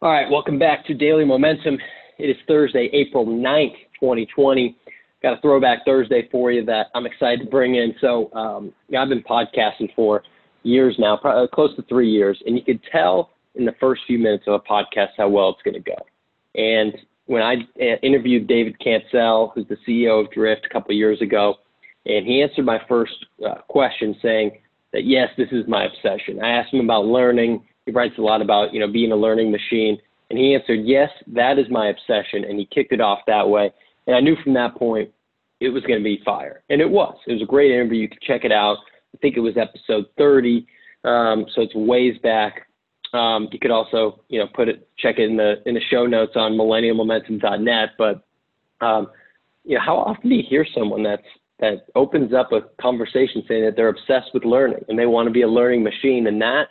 All right, welcome back to Daily Momentum. It is Thursday, April 9th, 2020. Got a throwback Thursday for you that I'm excited to bring in. So, um, I've been podcasting for years now, probably uh, close to three years, and you could tell in the first few minutes of a podcast how well it's going to go. And when I uh, interviewed David Cancel, who's the CEO of Drift, a couple of years ago, and he answered my first uh, question saying that yes, this is my obsession. I asked him about learning he writes a lot about, you know, being a learning machine. And he answered, yes, that is my obsession. And he kicked it off that way. And I knew from that point it was going to be fire. And it was. It was a great interview. You can check it out. I think it was episode 30. Um, so it's ways back. Um, you could also, you know, put it, check it in the in the show notes on millennialmomentum.net. But um, you know, how often do you hear someone that's that opens up a conversation saying that they're obsessed with learning and they want to be a learning machine, and that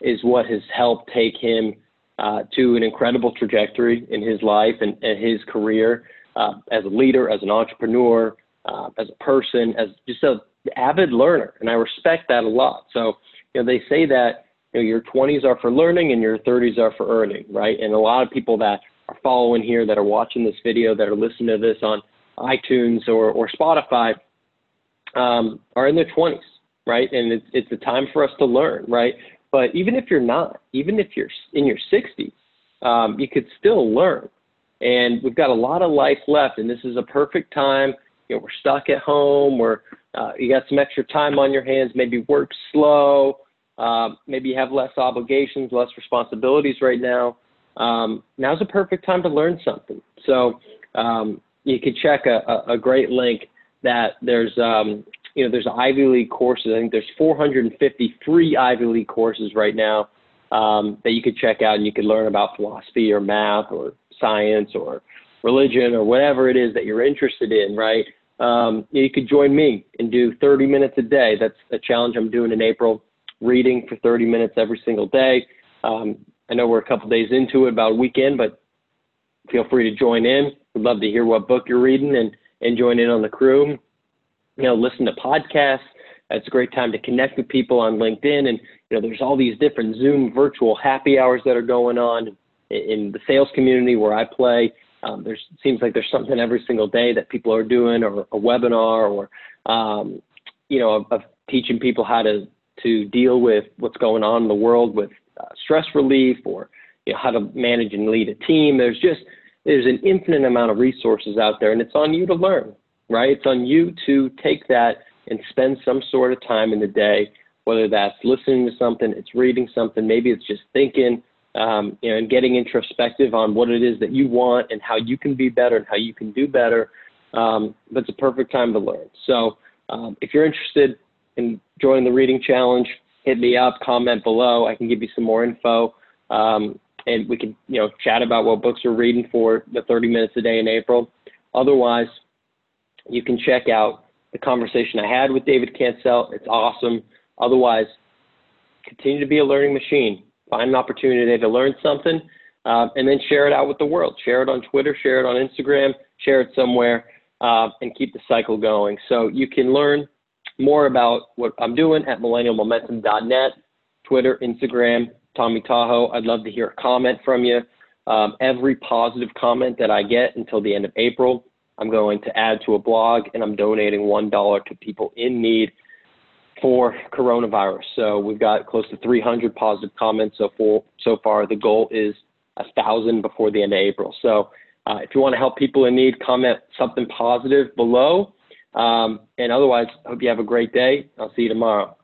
is what has helped take him uh, to an incredible trajectory in his life and, and his career uh, as a leader, as an entrepreneur, uh, as a person, as just an avid learner. And I respect that a lot. So, you know, they say that you know, your 20s are for learning and your 30s are for earning, right? And a lot of people that are following here, that are watching this video, that are listening to this on iTunes or, or Spotify, um, are in their 20s, right? And it's, it's a time for us to learn, right? But even if you're not, even if you're in your 60s, um, you could still learn. And we've got a lot of life left, and this is a perfect time. You know, we're stuck at home. We're uh, you got some extra time on your hands. Maybe work slow. Uh, maybe you have less obligations, less responsibilities right now. Um, now's a perfect time to learn something. So um, you can check a, a, a, great link that there's um, you know, there's Ivy League courses. I think there's 450 free Ivy League courses right now um, that you could check out and you could learn about philosophy or math or science or religion or whatever it is that you're interested in, right? Um, you could join me and do 30 minutes a day. That's a challenge I'm doing in April, reading for 30 minutes every single day. Um, I know we're a couple days into it, about a weekend, but feel free to join in. We'd love to hear what book you're reading and, and join in on the crew you know, listen to podcasts. It's a great time to connect with people on LinkedIn. And, you know, there's all these different Zoom virtual happy hours that are going on in the sales community where I play. Um, there seems like there's something every single day that people are doing or a webinar or, um, you know, of, teaching people how to, to deal with what's going on in the world with uh, stress relief or, you know, how to manage and lead a team. There's just, there's an infinite amount of resources out there and it's on you to learn right? It's on you to take that and spend some sort of time in the day, whether that's listening to something, it's reading something, maybe it's just thinking, um, you know, and getting introspective on what it is that you want and how you can be better and how you can do better. Um, but it's a perfect time to learn. So um, if you're interested in joining the reading challenge, hit me up, comment below. I can give you some more info. Um, and we can, you know, chat about what books we're reading for the 30 minutes a day in April. Otherwise, you can check out the conversation I had with David Cancel. It's awesome. Otherwise, continue to be a learning machine. Find an opportunity to learn something uh, and then share it out with the world. Share it on Twitter, share it on Instagram, share it somewhere, uh, and keep the cycle going. So you can learn more about what I'm doing at millennialmomentum.net, Twitter, Instagram, Tommy Tahoe. I'd love to hear a comment from you. Um, every positive comment that I get until the end of April I'm going to add to a blog and I'm donating $1 to people in need for coronavirus. So we've got close to 300 positive comments so far. So far, the goal is a thousand before the end of April. So uh, if you want to help people in need, comment something positive below. Um, and otherwise, hope you have a great day. I'll see you tomorrow.